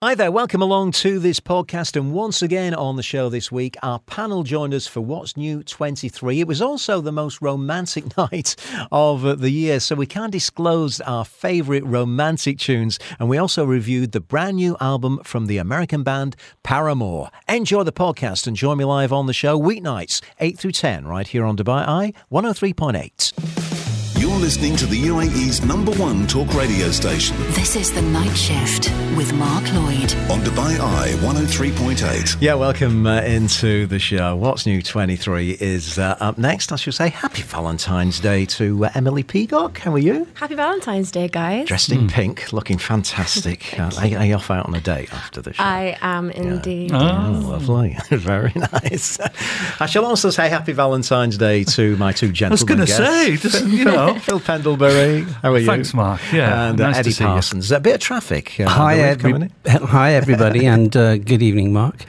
Hi there, welcome along to this podcast. And once again on the show this week, our panel joined us for What's New 23. It was also the most romantic night of the year, so we can't disclose our favourite romantic tunes. And we also reviewed the brand new album from the American band Paramore. Enjoy the podcast and join me live on the show weeknights, 8 through 10, right here on Dubai Eye 103.8. You're listening to the UAE's number one talk radio station This is The Night Shift with Mark Lloyd. on Dubai Eye 103.8. Yeah, welcome uh, into the show. What's New 23 is uh, up next. I should say happy Valentine's Day to uh, Emily Peacock. How are you? Happy Valentine's Day, guys. Dressed in pink, looking fantastic. uh, are, are you off out on a date after the show? I am indeed. Oh, lovely. Very nice. I shall also say happy Valentine's Day to my two gentlemen. I was gentlemen going to say, just, you know. Phil Pendlebury, how are you? Thanks, Mark. Yeah, and uh, nice to Eddie see you. Parsons. A bit of traffic. Uh, Hi, I every- hi, everybody, and uh, good evening, Mark,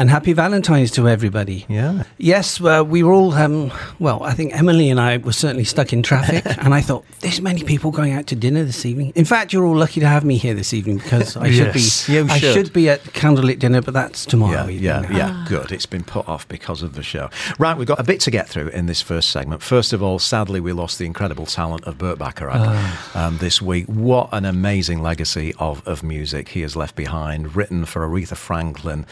and happy Valentine's to everybody. Yeah. Yes, uh, we were all, um, well, I think Emily and I were certainly stuck in traffic, and I thought, there's many people going out to dinner this evening. In fact, you're all lucky to have me here this evening because I should be, You I should. should be at candlelit dinner, but that's tomorrow. Yeah, evening. yeah, yeah. Good. It's been put off because of the show. Right, we've got a bit to get through in this first segment. First of all, sadly, we lost the incredible talent of Burt Bacharach um, this week. What an amazing legacy of, of music he has left behind, written for Aretha Franklin.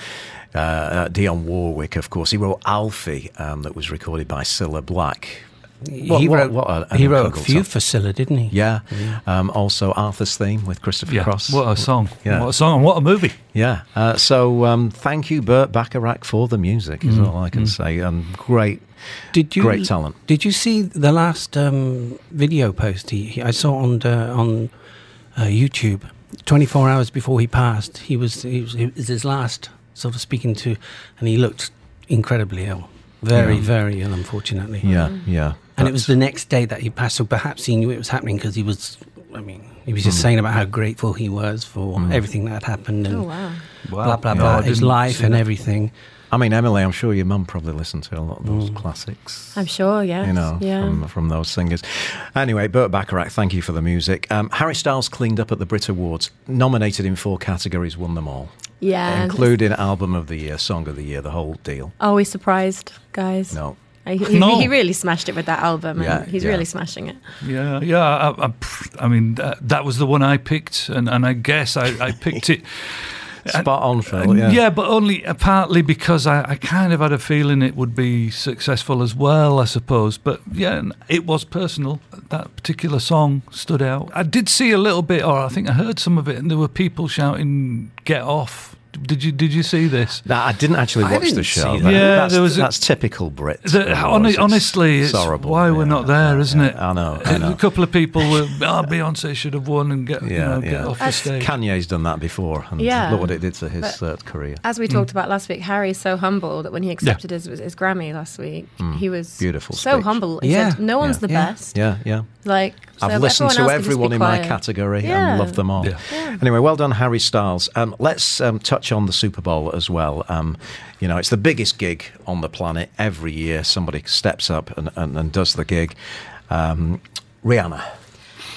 Uh, uh, Dionne Warwick, of course. He wrote Alfie, um, that was recorded by Cilla Black. What- he what- wrote, what a- he wrote a few song. for Cilla, didn't he? Yeah. Um, also, Arthur's theme with Christopher Yeah, Cross. what a song. Yeah. What a song and what a movie. Yeah. Uh, so um, thank you, Burt Bacharach, for the music, is all I can say. And great, Did you great talent. Did you see the last um, video post he, he I saw on uh, on uh, YouTube? Twenty four hours before he passed, he was he was, it was his last sort of speaking to, and he looked incredibly ill, very Yeah. very ill, unfortunately. Yeah, mm. yeah. And it was the next day that he passed, so perhaps he knew it was happening because he was. I mean, he was just mm. saying about how grateful he was for mm. everything that had happened and Oh, wow. blah blah Yeah, blah, I his life and that. everything. I mean, Emily, I'm sure your mum probably listened to a lot of those classics. I'm sure, yes. You know, yeah. from, from those singers. Anyway, Burt Bacharach, thank you for the music. Um, Harry Styles cleaned up at the Brit Awards, nominated in four categories, won them all, yeah. including Album of the Year, Song of the Year, the whole deal. Are we surprised, guys? No. He, No. he really smashed it with that album, Yeah, and he's yeah. really smashing it. Yeah, yeah. I, I, I mean, that, that was the one I picked, and, and I guess I, I picked it. Spot on, Phil. Yeah. yeah, but only uh, partly because I, I kind of had a feeling it would be successful as well, I suppose. But yeah, it was personal. That particular song stood out. I did see a little bit, or I think I heard some of it, and there were people shouting "Get off." Did you Did you see this? No, I didn't actually watch the didn't show. that. Yeah, that's, there was a- typical Brit. The- awards. hon- It's- honestly, it's horrible. why we're not there, yeah, isn't yeah. it? I know. I know. A couple of people were, oh, Beyonce should have won and get, you Yeah, know, get yeah. off the stage. Kanye's done that before, and Yeah. look what it did to his uh, career. As we mm. talked about last week, Harry's so humble that when he accepted his, his Grammy last week, mm. he was Beautiful so speech. humble. He Yeah. said, "No one's Yeah. the Yeah. best." Yeah, yeah. Like so I've listened everyone to else can just everyone be in my category Yeah. and loved them all. Yeah. Anyway, well done, Harry Styles. Um, let's um, touch on the Super Bowl as well. Um, you know, it's the biggest gig on the planet. Every year, somebody steps up and, and, and does the gig. Um, Rihanna.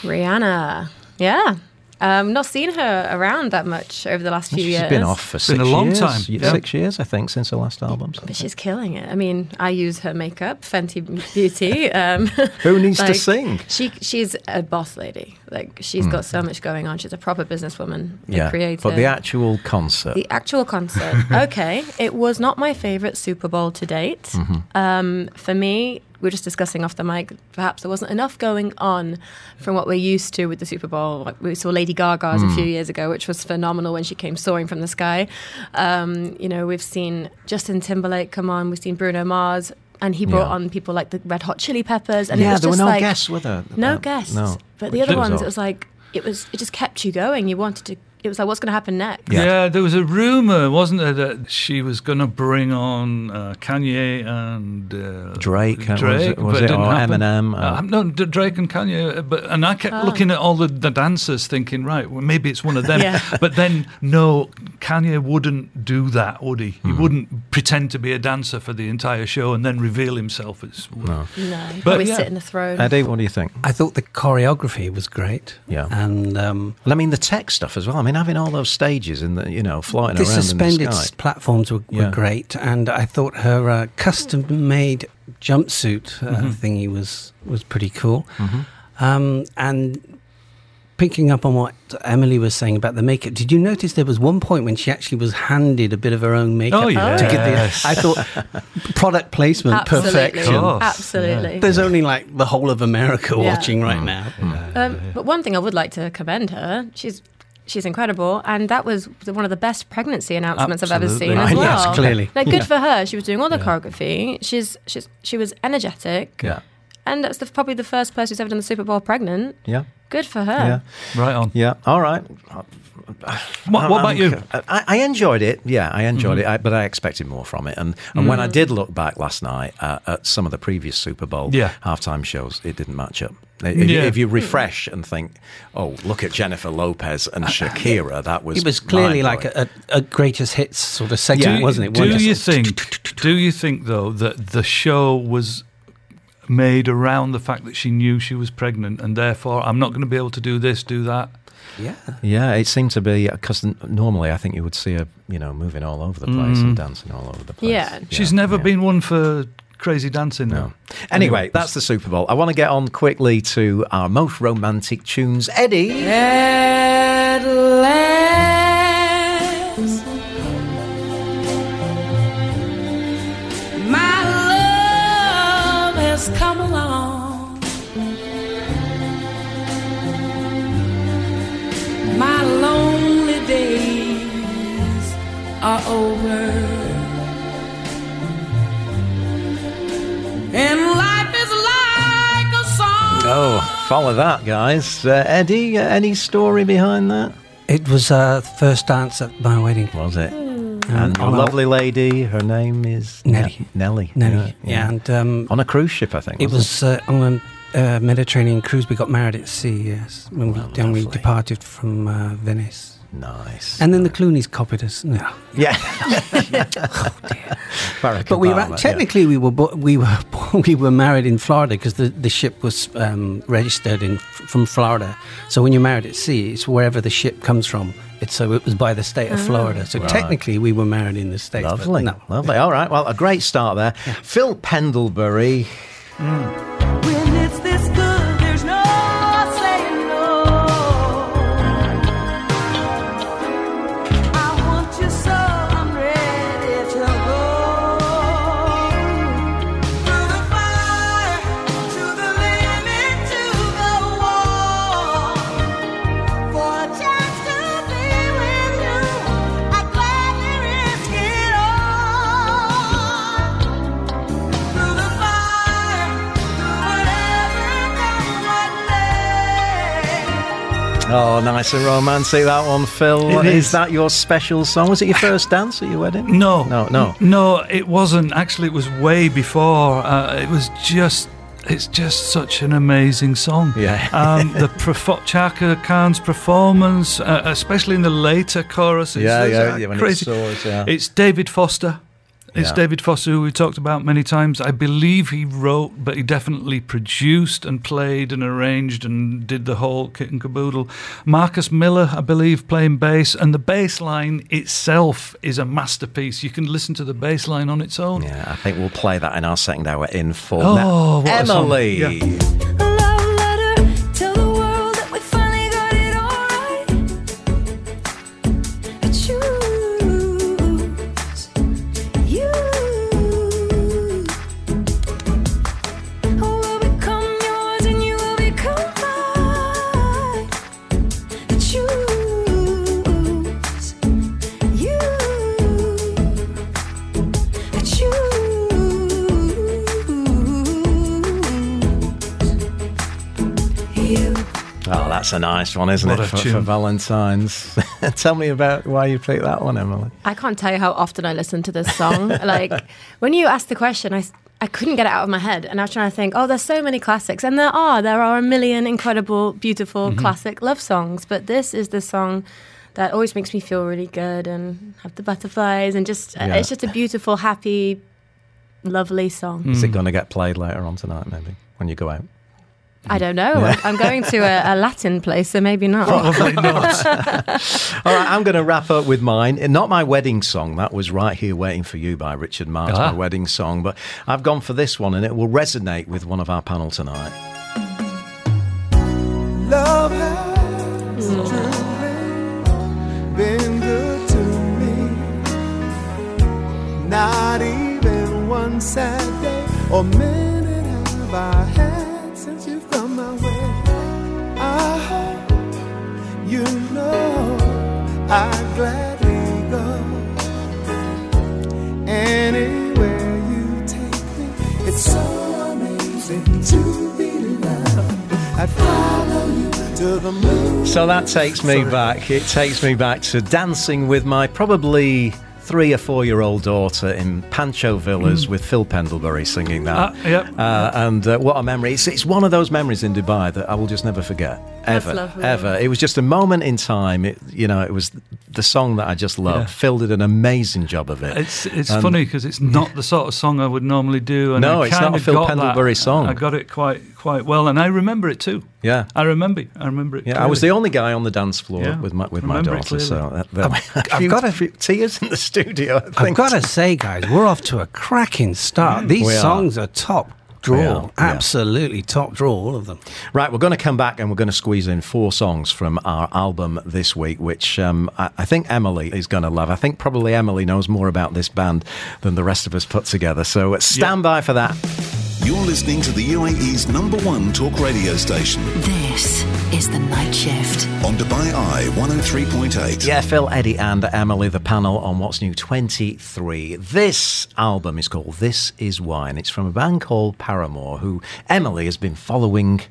Rihanna, yeah. Um, not seen her around that much over the last few She's years. been off for Been six a long years. time, Y- yeah. Six years, I think, since her last album. But she's killing it. I mean, I use her makeup, Fenty Beauty. Um, Who needs to sing? She she's a boss lady. Like she's got so much going on. She's a proper businesswoman, Yeah, creator. but the actual concert. The actual concert. okay, it was not my favorite Super Bowl to date. Mm-hmm. Um, for me, we were just discussing off the mic. Perhaps there wasn't enough going on from what we're used to with the Super Bowl. Like we saw Lady Gaga's Mm. a few years ago, which was phenomenal when she came soaring from the sky. Um, you know, we've seen Justin Timberlake come on. We've seen Bruno Mars. And he brought Yeah. on people like the Red Hot Chili Peppers, and it yeah, was there were just no like guests with her. no guests. No. But the other ones, odd. it was like it was it just kept you going. You wanted to it was like, what's going to happen next? Yeah. there was a rumor, wasn't there, that she was going to bring on uh, Kanye and uh, Drake, uh, was Drake, it- was but it, didn't or happen. Eminem, Uh, uh, no, Drake and Kanye. uh, But and I kept Oh. looking at all the, the dancers, thinking, right, well, maybe it's one of them. Yeah. But then, no, Kanye wouldn't do that, would he? Hmm. He wouldn't pretend to be a dancer for the entire show and then reveal himself as. No. No, But probably yeah. sit in a throne. Eddie, what do you think? I thought the choreography was great. Yeah. And um, Well, I mean, the tech stuff as well. I mean, having all those stages and the, you know, flying the around in suspended the s- sky. platforms were, Yeah. great. And I thought her uh, custom made jumpsuit uh, Mm-hmm. thingy was, was pretty cool. Um, and picking up on what Emily was saying about the makeup, did you notice there was one point when she actually was handed a bit of her own makeup? Oh, To get yes. the, I thought product placement, Absolutely. perfection. Of course, Absolutely. There's only like the whole of America Yeah. watching right now. Um, but one thing I would like to commend her, she's she's incredible, and that was one of the best pregnancy announcements I've ever Absolutely. seen as well. yes, clearly. like good Yeah. for her. She was doing all the choreography. She's she's she was energetic. Yeah. And that's the, probably the first person who's ever done the Super Bowl pregnant. Yeah. Good for her. Yeah. Right on. Yeah. All right. What, what about I'm- you? I, I enjoyed it. Yeah, I enjoyed Mm-hmm. it, I, but I expected more from it. And and when I did look back last night uh, at some of the previous Super Bowl Yeah. halftime shows, it didn't match up. If, you- Yeah. if you refresh and think, oh, look at Jennifer Lopez and Shakira, that was It was clearly like a, a, a greatest hits sort of segment, Yeah. wasn't it? Do you think? Do you think though that the show was made around the fact that she knew she was pregnant, and therefore I'm not going to be able to do this, do that? Yeah. Yeah, it seemed to be because normally I think you would see her, you know, moving all over the place and dancing all over the place. Yeah. Mm. She's never yeah. been one for crazy dancing. No. though. Anyway, that's the Super Bowl. I want to get on quickly to our most romantic tunes. Eddie. At follow that, guys. Uh, Eddie, uh, any story behind that? It was uh, first dance at my wedding. Was it? Um, And a a- lovely lady, her name is Nelly. Nelly. Nelly. Yeah, and um, On a cruise ship, I think. it was uh, on a uh, Mediterranean cruise. We got married at sea, yes, when we, then we departed from uh, Venice. nice. And then the Clooney's copied us. No. yeah. Oh dear. But we were, technically we were bo- we were we were married in Florida because the, the ship was um, registered in from Florida. So when you're married at sea, it's wherever the ship comes from. It's so it was by the state of Florida. So technically we were married in the states. but Lovely. no. Lovely. All right. Well, a great start there. Phil Pendlebury. When Oh, nice and romantic that one, Phil. Is is. that your special song? Was it your first dance at your wedding? No, No, no. no. It wasn't. Actually, it was way before. Uh, it was just. It's just such an amazing song. Yeah. um, the Profo- Chaka Khan's performance, uh, especially in the later choruses. Yeah, yeah, yeah, crazy. soars, yeah. It's David Foster. It's Yeah. David Foster, who we talked about many times. I believe he wrote, but he definitely produced and played and arranged and did the whole kit and caboodle. Marcus Miller, I believe, playing bass, and the bass line itself is a masterpiece. You can listen to the bass line on its own. Yeah, I think we'll play that in our second hour in full. Oh, Now, what a song. Emily. That's a nice one, isn't What it, for, for. Valentine's? Tell me about why you picked that one, Emily. I can't tell you how often I listen to this song. like when you asked the question, I I couldn't get it out of my head, and I was trying to think. Oh, there's so many classics, and there are. There are a million incredible, beautiful Mm-hmm. classic love songs, but this is the song that always makes me feel really good and have the butterflies, and just Yeah. it's just a beautiful, happy, lovely song. Is it going to get played later on tonight, maybe, when you go out? I don't know. I'm, I'm going to a, a Latin place, so maybe not. Probably not. All right, I'm going to wrap up with mine. Not my wedding song. That was Right Here Waiting for You by Richard Marx, Ah. my wedding song. But I've gone for this one, and it will resonate with one of our panel tonight. Love has truly been good to me. Not even one sad day or minute have I had I'd gladly go anywhere you take me. It's so amazing to be loved. I'd follow you to the moon. So that takes me back. It takes me back to dancing with my probably three or four year old daughter in Pancho Villas with Phil Pendlebury singing that. Ah, yep. Uh, and uh, what a memory. It's, it's one of those memories in Dubai that I will just never forget. That's Ever. lovely. Ever. It was just a moment in time. It, you know, it was the song that I just loved. Yeah. Phil did an amazing job of it. It's it's And- funny because it's not the sort of song I would normally do. And No, I it's not a kinda Phil got Pendlebury that. song. I got it quite quite well, and I remember it too. Yeah. I remember. I remember it. Yeah, I was the only guy on the dance floor Yeah, with my with my daughter. So clearly. that, that, I've got a few tears in the studio. I I've got to say, guys, we're off to a cracking start. These We are. songs are top draw. We are, yeah. Absolutely top draw, all of them. Right, we're going to come back and we're going to squeeze in four songs from our album this week, which um, I, I think Emily is going to love. I think probably Emily knows more about this band than the rest of us put together. So uh, stand by for that. You're listening to the UAE's number one talk radio station This is The Night Shift. on Dubai Eye 103.8. Yeah, Phil, Eddie, and Emily, the panel on What's New 23. This album is called This Is Why, and it's from a band called Paramore, who Emily has been following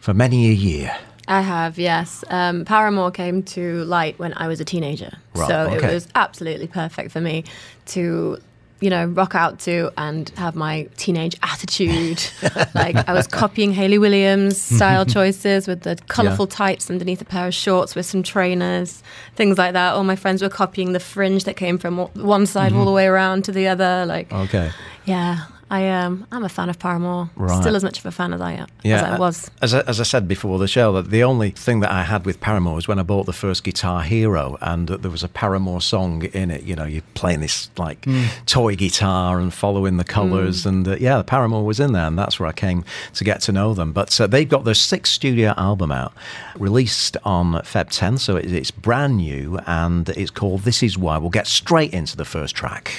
for many a year. I have, yes. Um, Paramore came to light when I was a teenager. Right, so okay. it was absolutely perfect for me to, you know, rock out to and have my teenage attitude. like I was copying Hayley Williams style choices with the colourful tights underneath a pair of shorts with some trainers, things like that. All my friends were copying the fringe that came from one side all mm-hmm. the way around to the other. Like, Okay. yeah, I um, I'm a fan of Paramore. Right. Still as much of a fan as I am Yeah, as I uh, was. As I, as I said before the show, that the only thing that I had with Paramore was when I bought the first Guitar Hero, and uh, there was a Paramore song in it. You know, you're playing this like toy guitar and following the colours, and uh, yeah, Paramore was in there, and that's where I came to get to know them. But uh, they've got their sixth studio album out, released on Feb 10, so it, it's brand new, and it's called "This Is Why." We'll get straight into the first track.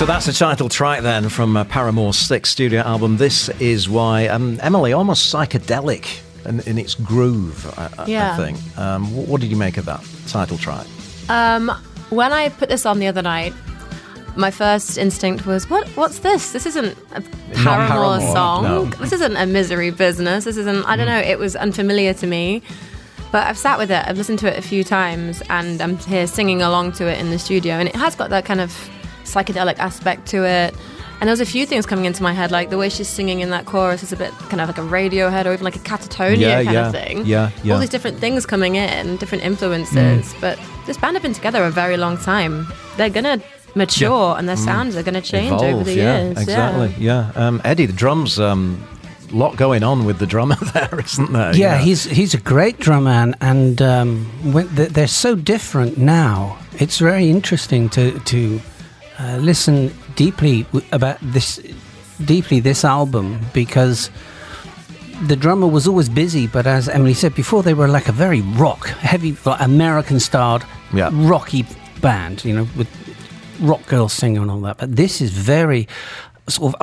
So that's the title track then from uh, Paramore's sixth studio album. This is why um, Emily almost psychedelic in, in its groove. I, I- I think. Um, wh- what did you make of that title track? Um, when I put this on the other night, my first instinct was, "What? What's this? This isn't a Paramore, Paramore, song. no. This isn't a Misery business. This isn't. I don't know. It was unfamiliar to me." But I've sat with it. I've listened to it a few times, and I'm here singing along to it in the studio, and it has got that kind of psychedelic aspect to it. And there was a few things coming into my head, like the way she's singing in that chorus is a bit kind of like a Radiohead or even like a Catatonia Yeah, kind yeah, of thing. yeah, yeah. All these different things coming in, different influences. But this band have been together a very long time. They're gonna mature, and their sounds are gonna change over Mm. Evolve, the yeah, years. exactly. Yeah, Um, Eddie, the drums. Um, lot going on with the drummer there, isn't there? Yeah, he's he's a great drummer, and, and um, when they're so different now. It's very interesting to to uh, listen deeply about this deeply this album because the drummer was always busy, but as Emily said before, they were like a very rock, heavy, like American-styled, Yeah. rocky band. You know, with rock girls singing and all that. But this is very sort of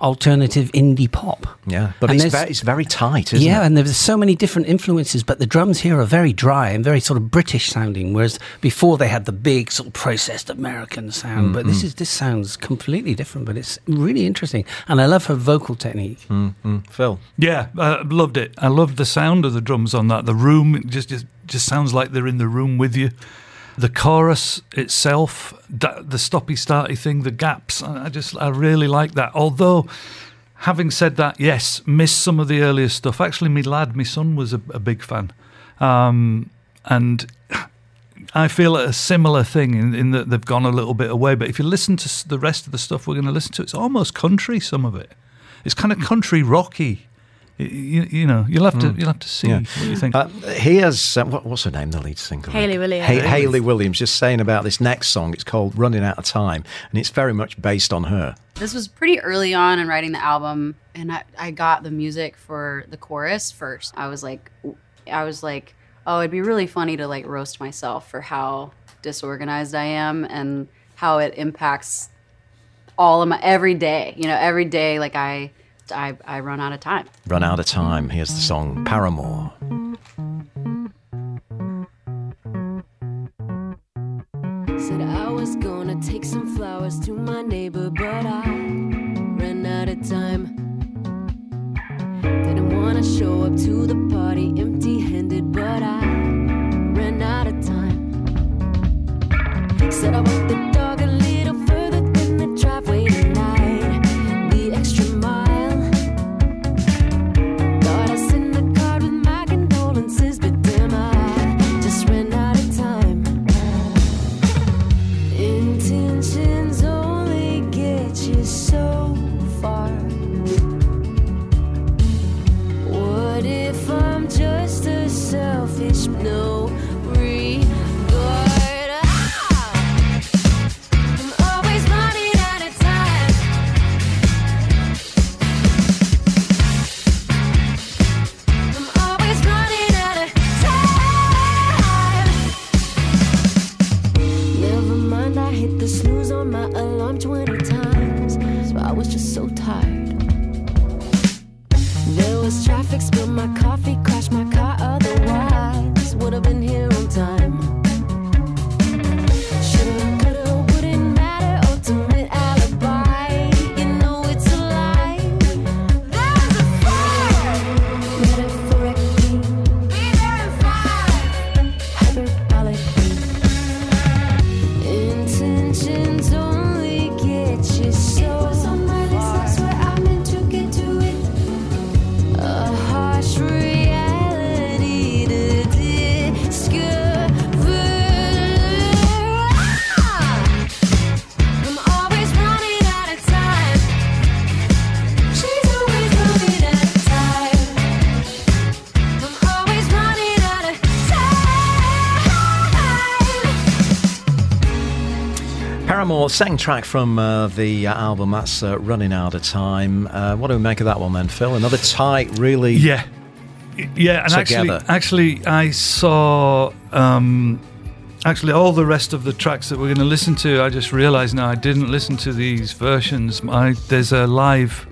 alternative indie pop. Yeah, but And it's, ve- it's very tight, isn't yeah, it? Yeah, and there's so many different influences, but the drums here are very dry and very sort of British sounding, whereas before they had the big sort of processed American sound. But Mm-hmm. this is this sounds completely different, but it's really interesting, and I love her vocal technique. Mm. Phil. Yeah, I loved it. I loved the sound of the drums on that. The room just just just sounds like they're in the room with you. The chorus itself, the stoppy starty thing, the gaps. I I just I really like that. Although, having said that, yes, missed some of the earlier stuff. Actually, my lad, my son, was a, a big fan, um, and I feel a similar thing in, in that they've gone a little bit away. But if you listen to the rest of the stuff we're going to listen to, it's almost country. Some of it, it's kind of country rocky. Y- You, you know, you'll have to you'll have to see Yeah. what you think. Uh, here's uh, what, what's her name? The lead singer, Hayley Williams. Hay- Hayley Williams. Just saying about this next song. It's called "Running Out of Time," and it's very much based on her. This was pretty early on in writing the album, and I, I got the music for the chorus first. I was like, I was like, oh, it'd be really funny to like roast myself for how disorganized I am and how it impacts all of my every day. You know, every day, like I, I, I run out of time. Run out of time. Here's the song "Paramore." Said I was gonna take some flowers to my neighbor, but I ran out of time. Didn't wanna show up to the party empty handed, but I ran out of time. Said I walked Paramore, second track from uh, the uh, album. That's uh, "Running Out of Time." Uh, what do we make of that one then, Phil? Another tight, really. Yeah, yeah, and Together. actually, actually, I saw um, Actually, all the rest of the tracks that we're going to listen to, I just realised now I didn't listen to these versions. I, there's a live,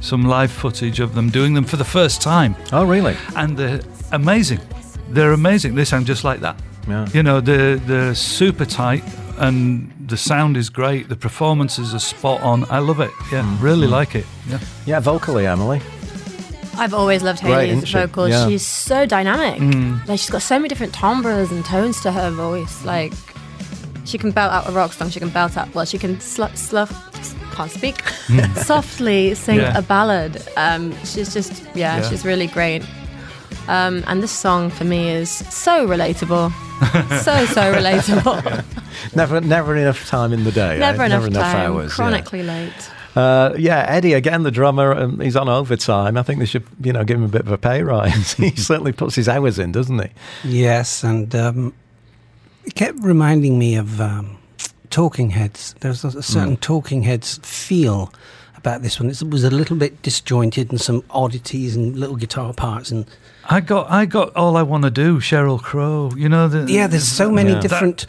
some live footage of them doing them for the first time, Oh, really? and they're amazing. They're amazing. They sound just like that. Yeah. You know, they're, they're super tight, and the sound is great. The performances are spot on. I love it. Yeah, Mm-hmm. really like it. Yeah. Yeah, vocally, Emily. I've always loved Great, Hayley's she? vocals. Yeah. She's so dynamic. Mm. Like she's got so many different timbres and tones to her voice. Like she can belt out a rock song. She can belt out. Well, she can sl- sluff. Can't speak. softly sing Yeah. a ballad. Um, she's just yeah, Yeah. she's really great. Um, and this song for me is so relatable. so so relatable. Never, never enough time in the day. eh? Never enough time. hours. yeah. Chronically late. Uh, yeah, Eddie again, the drummer. Um, he's on overtime. I think they should, you know, give him a bit of a pay rise. he certainly puts his hours in, doesn't he? Yes, and um, it kept reminding me of um, Talking Heads. There's a, a certain Talking Heads feel about this one. It was a little bit disjointed and some oddities and little guitar parts and I got, I got all I want to do. Sheryl Crow. You know the yeah. There's so many Yeah. different.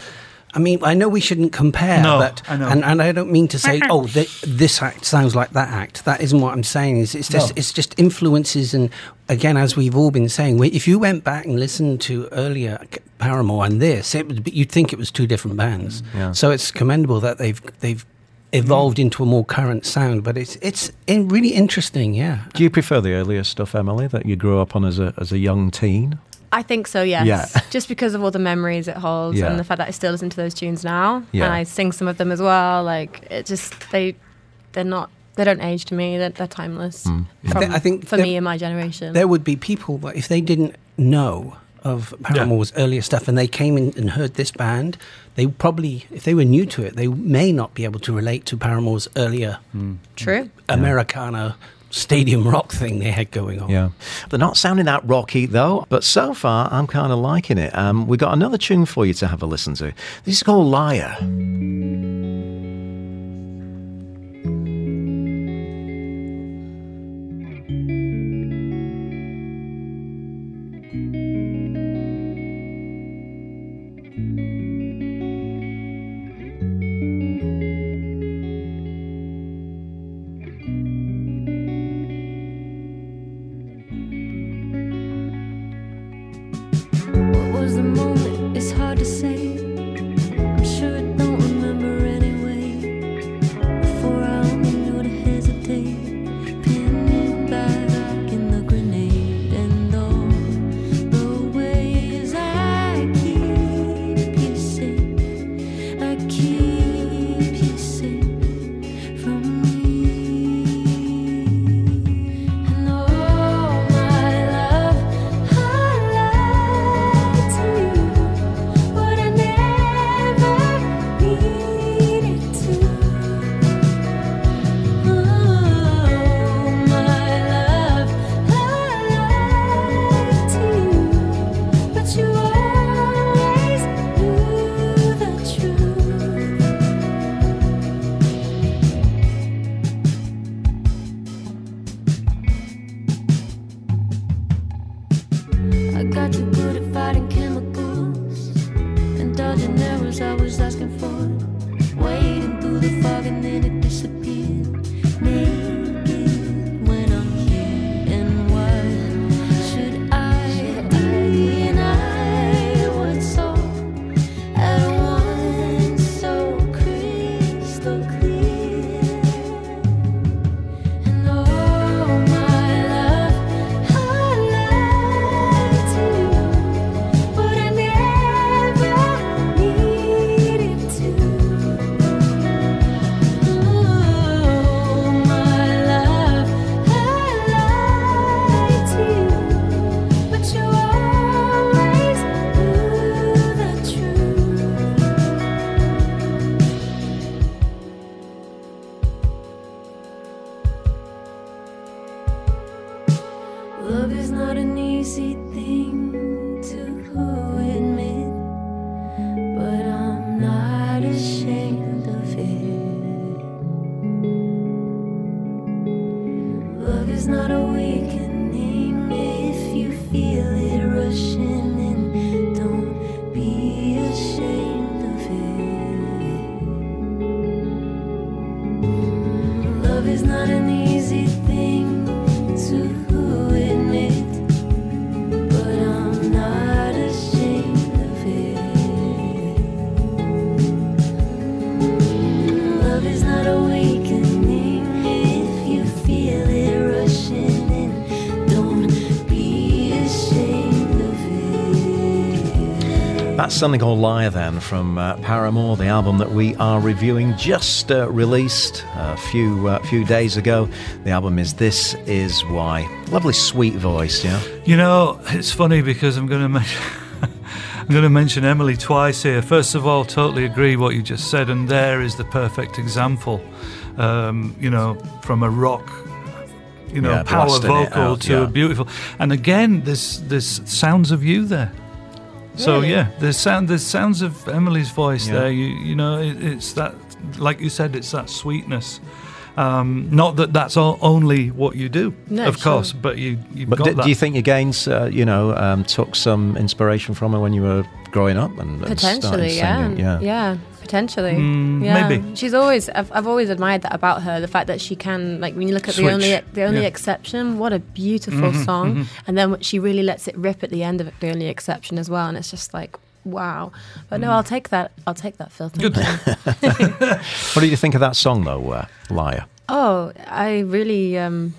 I mean, I know we shouldn't compare, No, but I know. and and I don't mean to say, oh, th- this act sounds like that act. That isn't what I'm saying. It's, it's just No. it's just influences, and again, as we've all been saying, if you went back and listened to earlier Paramore and this, it would be, you'd think it was two different bands. Yeah. So it's commendable that they've they've Mm-hmm. evolved into a more current sound, but it's it's in really interesting. Yeah. Do you prefer the earlier stuff, Emily, that you grew up on as a as a young teen? I think so, yes. Yeah. Just because of all the memories it holds Yeah. and the fact that I still listen to those tunes now. Yeah. And I sing some of them as well. Like it just they they're not they don't age to me. They're, they're timeless. I From, I think for there- me and my generation. There would be people that if they didn't know of Paramore's earlier stuff and they came in and heard this band, they probably, if they were new to it, they may not be able to relate to Paramore's earlier True. Americana stadium rock thing they had going on. Yeah. They're not sounding that rocky, though, but so far I'm kind of liking it. Um, we've got another tune for you to have a listen to. This is called Liar. That's something called Liar then from uh, Paramore, the album that we are reviewing, just uh, released a few uh, few days ago. The album is This Is Why. Lovely, sweet voice, yeah. You know, it's funny because I'm going to mention. I'm going to mention Emily twice here. First of all, totally agree what you just said, and there is the perfect example. Um, you know, from a rock, you know, Yeah, power vocal out, to yeah. a beautiful. And again, this there's sounds of you there. So Really? yeah, there's sound there's sounds of Emily's voice Yeah. there. You you know, it, it's that like you said, it's that sweetness. Um, not that that's all, only what you do, No, of sure. course, but you you've But got do, that. do you think your gains, uh, you know, um, took some inspiration from her when you were growing up and, and Potentially, yeah. Yeah. yeah, potentially. Mm, yeah. maybe. She's always. I've, I've always admired that about her. The fact that she can, like, when you look at the only the only Yeah. exception, what a beautiful Mhm, song. mhm. And then she really lets it rip at the end of it, the only exception as well. And it's just like, wow. But Mm. no, I'll take that. I'll take that, Phil. Thank Good. What did you think of that song, though, uh, Liar? Oh, I really um,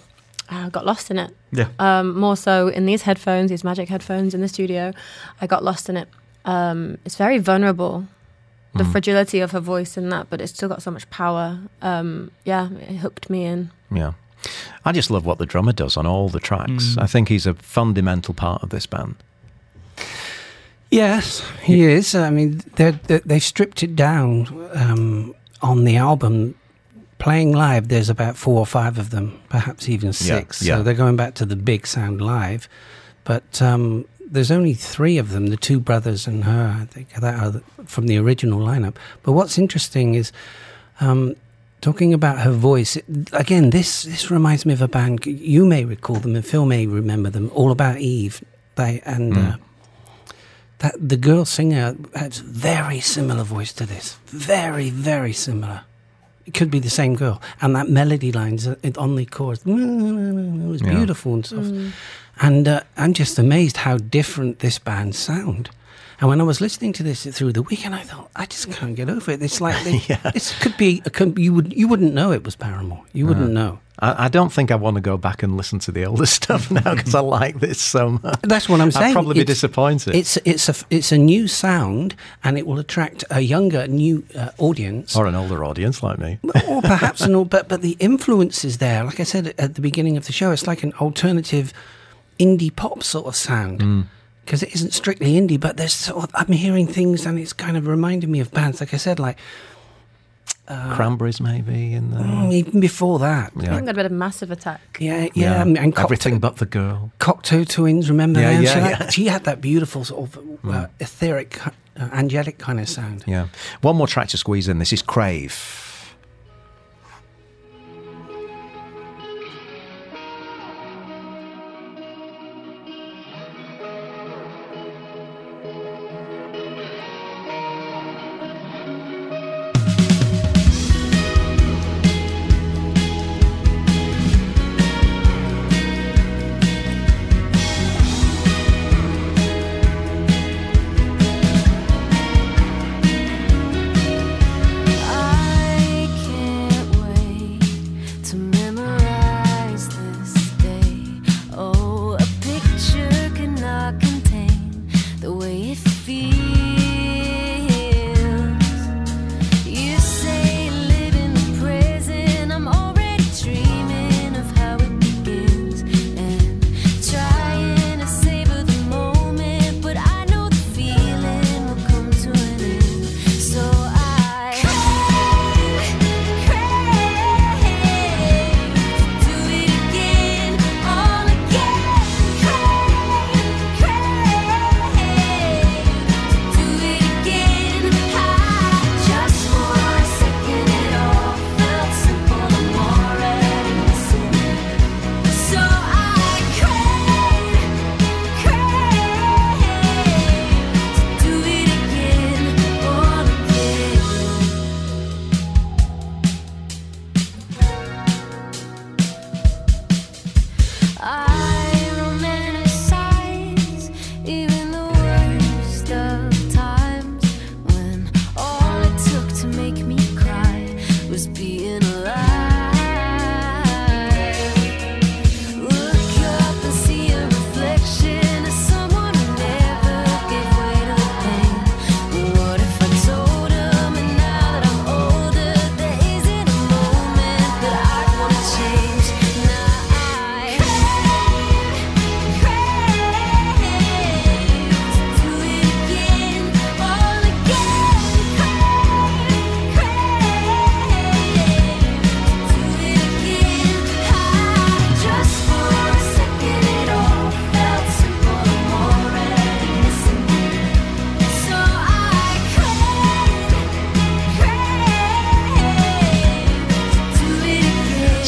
I got lost in it. Yeah. Um, more so in these headphones, these magic headphones in the studio. I got lost in it. Um, it's very vulnerable, the fragility of her voice in that, but it's still got so much power. Um, yeah, it hooked me in. Yeah. I just love what the drummer does on all the tracks. Mm. I think he's a fundamental part of this band. Yes, he is. I mean, they're, they they stripped it down um, on the album. Playing live, there's about four or five of them, perhaps even six. yeah. So they're going back to the big sound live. But um, there's only three of them, the two brothers and her, I think, that are the- from the original lineup. But what's interesting is um, talking about her voice. Again, this, this reminds me of a band, you may recall them, and Phil may remember them, All About Eve. They, and uh, that the girl singer has very similar voice to this. Very, very similar. It could be the same girl. And that melody lines uh, it- on the chorus it was Yeah. beautiful and stuff. And uh, I'm just amazed how different this band sound. And when I was listening to this through the weekend, I thought I just can't get over it. It's like they, this could be a, you would you wouldn't know it was Paramore. You wouldn't know. I, I don't think I want to go back and listen to the older stuff now because I like this so much. That's what I'm saying. I'd probably be disappointed. It's it's a it's a new sound, and it will attract a younger new uh, audience. or an older audience like me. or perhaps an all, but but the influence is there. Like I said at the beginning of the show, it's like an alternative indie pop sort of sound because it isn't strictly indie. But there's sort of I'm hearing things, and it's kind of reminding me of bands. Like I said, like Cranberries, maybe. In the, mm, even before that. I think that a bit of massive attack. Yeah, yeah, and, and everything but the girl. Cocteau Twins. Remember Yeah, them? yeah, she, yeah. Had, she had that beautiful sort of uh, etheric, uh, angelic kind of sound. Yeah. One more track to squeeze in. This is Crave.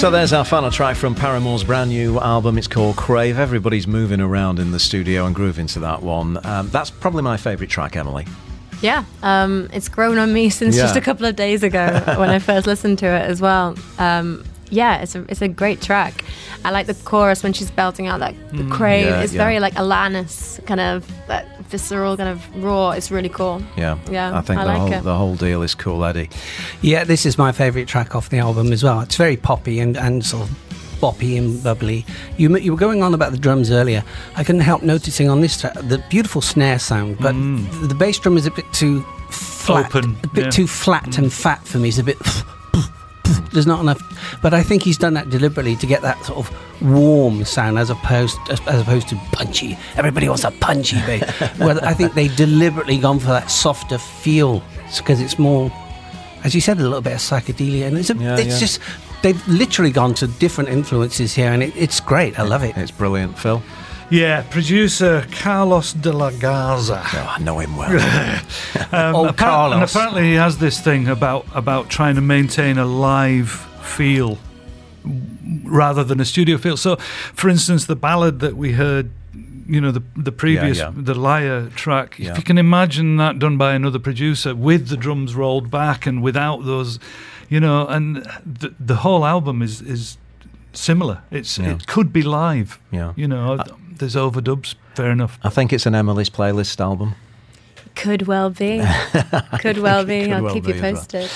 So there's our final track from Paramore's brand new album. It's called Crave. Everybody's moving around in the studio and grooving to that one. Um, that's probably my favourite track, Emily. Yeah, um, it's grown on me since Yeah. just a couple of days ago when I first listened to it as well. Um, yeah, it's a it's a great track. I like the chorus when she's belting out that the crave. Mm, yeah, it's yeah. very like Alanis, kind of that visceral, kind of raw. It's really cool. Yeah, Yeah, I think I the like whole it. the whole deal is cool, Eddie. Yeah, this is my favourite track off the album as well. It's very poppy and, and sort of boppy and bubbly. You, you were going on about the drums earlier. I couldn't help noticing on this track the beautiful snare sound, but the bass drum is a bit too flat, Open, a bit yeah. too flat and fat for me. It's a bit. There's not enough, but I think he's done that deliberately to get that sort of warm sound as opposed as, as opposed to punchy. Everybody wants a punchy bass. well, I think they deliberately gone for that softer feel because it's more as you said, a little bit of psychedelia, and it's, a, Yeah, it's yeah. just they've literally gone to different influences here, and it, it's great. I love it. It's brilliant, Phil. Yeah, producer Carlos de la Garza. Oh, I know him well. Um, Old appar- And apparently, he has this thing about about trying to maintain a live feel rather than a studio feel. So, for instance, the ballad that we heard, you know, the the previous yeah. the Liar track. Yeah. If you can imagine that done by another producer with the drums rolled back and without those, you know, and the the whole album is is similar. It's Yeah. it could be live. Yeah. You know, there's overdubs. Fair enough. I think it's an Emily's playlist album. Could well be. Could well be. Could I'll well keep be you as well. posted.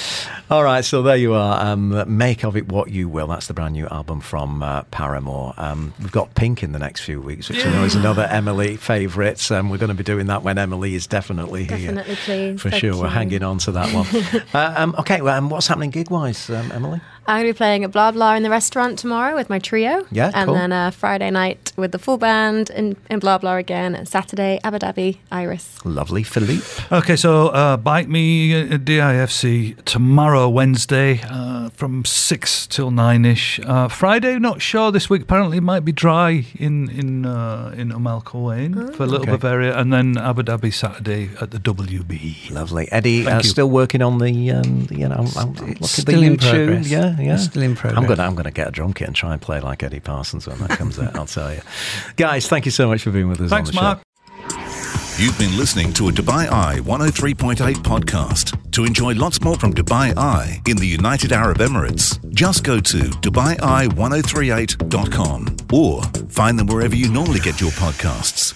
All right, so there you are. Um, make of it what you will. That's the brand new album from uh, Paramore. Um, we've got Pink in the next few weeks, which I know is another Emily favourite. Um, we're going to be doing that when Emily is definitely here. Definitely, please. For Thank sure, we're hanging on to that one. uh, um, okay, well, um, what's happening gig wise, um, Emily? I'm going to be playing at Blah Blah in the restaurant tomorrow with my trio. Yeah, And cool. then uh, Friday night with the full band in, in Blah Blah again. And Saturday, Abu Dhabi, Iris. Lovely, Philippe. Okay, so uh, bite me at DIFC tomorrow, Wednesday, uh, from six till nine ish. Uh, Friday, not sure this week. Apparently, it might be dry in in uh, in Al Quwain for a little Okay. Bavaria, and then Abu Dhabi Saturday at the WB. Lovely. Eddie, Thank uh, you. still working on the, um, the, you know, I'm, I'm looking at the still in YouTube. progress. Yeah, yeah. It's still in I'm progress. gonna, I'm gonna get a drum kit and try and play like Eddie Parsons when that comes out. I'll tell you, guys. Thank you so much for being with us. Thanks, on the Mark. Show. You've been listening to a Dubai Eye 103.8 podcast. To enjoy lots more from Dubai Eye in the United Arab Emirates, just go to DubaiEye1038.com or find them wherever you normally get your podcasts.